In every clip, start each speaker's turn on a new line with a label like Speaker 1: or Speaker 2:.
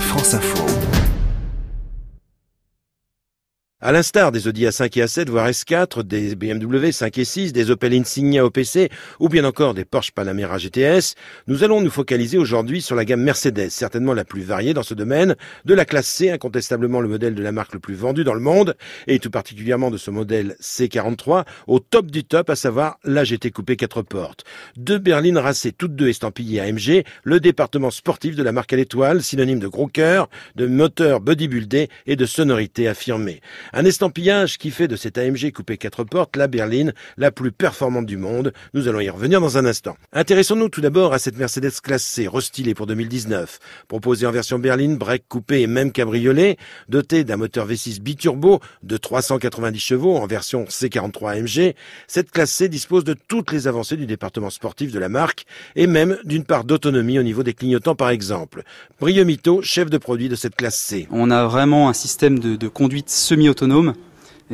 Speaker 1: France Info.
Speaker 2: À l'instar des Audi A5 et A7, voire S4, des BMW 5 et 6, des Opel Insignia OPC ou bien encore des Porsche Panamera GTS, nous allons nous focaliser aujourd'hui sur la gamme Mercedes, certainement la plus variée dans ce domaine, de la classe C, incontestablement le modèle de la marque le plus vendu dans le monde, et tout particulièrement de ce modèle C43, au top du top, à savoir la GT coupé 4 portes. Deux berlines racées, toutes deux estampillées AMG, le département sportif de la marque à l'étoile, synonyme de gros cœur, de moteur bodybuildé et de sonorité affirmée. Un estampillage qui fait de cette AMG coupé quatre portes la berline la plus performante du monde. Nous allons y revenir dans un instant. Intéressons-nous tout d'abord à cette Mercedes classe C restylée pour 2019. Proposée en version berline, break coupé et même cabriolet, dotée d'un moteur V6 biturbo de 390 chevaux en version C43 AMG, cette classe C dispose de toutes les avancées du département sportif de la marque et même d'une part d'autonomie au niveau des clignotants par exemple. Briomito, chef de produit de cette classe C.
Speaker 3: On a vraiment un système de, de conduite semi-autonome autonome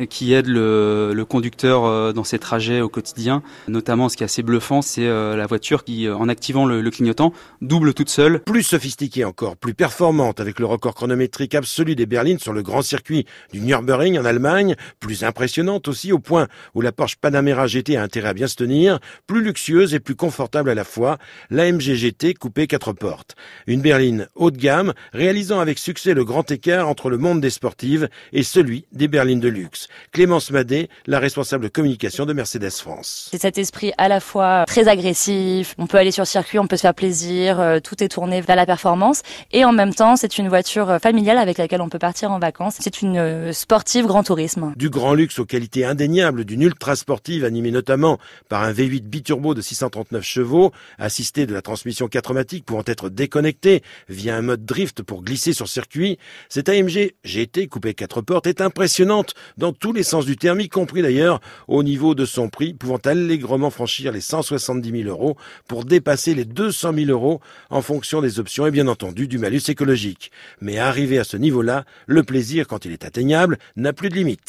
Speaker 3: qui aide le, le, conducteur euh, dans ses trajets au quotidien. Notamment, ce qui est assez bluffant, c'est euh, la voiture qui, euh, en activant le, le, clignotant, double toute seule.
Speaker 2: Plus sophistiquée encore, plus performante, avec le record chronométrique absolu des berlines sur le grand circuit du Nürburgring en Allemagne, plus impressionnante aussi au point où la Porsche Panamera GT a intérêt à bien se tenir, plus luxueuse et plus confortable à la fois, l'AMG GT coupée quatre portes. Une berline haut de gamme, réalisant avec succès le grand écart entre le monde des sportives et celui des berlines de luxe. Clémence Madé, la responsable de communication de Mercedes France.
Speaker 4: C'est cet esprit à la fois très agressif, on peut aller sur circuit, on peut se faire plaisir, euh, tout est tourné vers la performance et en même temps c'est une voiture euh, familiale avec laquelle on peut partir en vacances. C'est une euh, sportive grand tourisme.
Speaker 2: Du grand luxe aux qualités indéniables, d'une ultra sportive animée notamment par un V8 biturbo de 639 chevaux, assisté de la transmission 4matique pouvant être déconnectée via un mode drift pour glisser sur circuit, cette AMG GT coupée 4 portes est impressionnante dans tous les sens du terme, y compris d'ailleurs au niveau de son prix, pouvant allègrement franchir les 170 000 euros pour dépasser les 200 000 euros en fonction des options et bien entendu du malus écologique. Mais arrivé à ce niveau-là, le plaisir, quand il est atteignable, n'a plus de limite.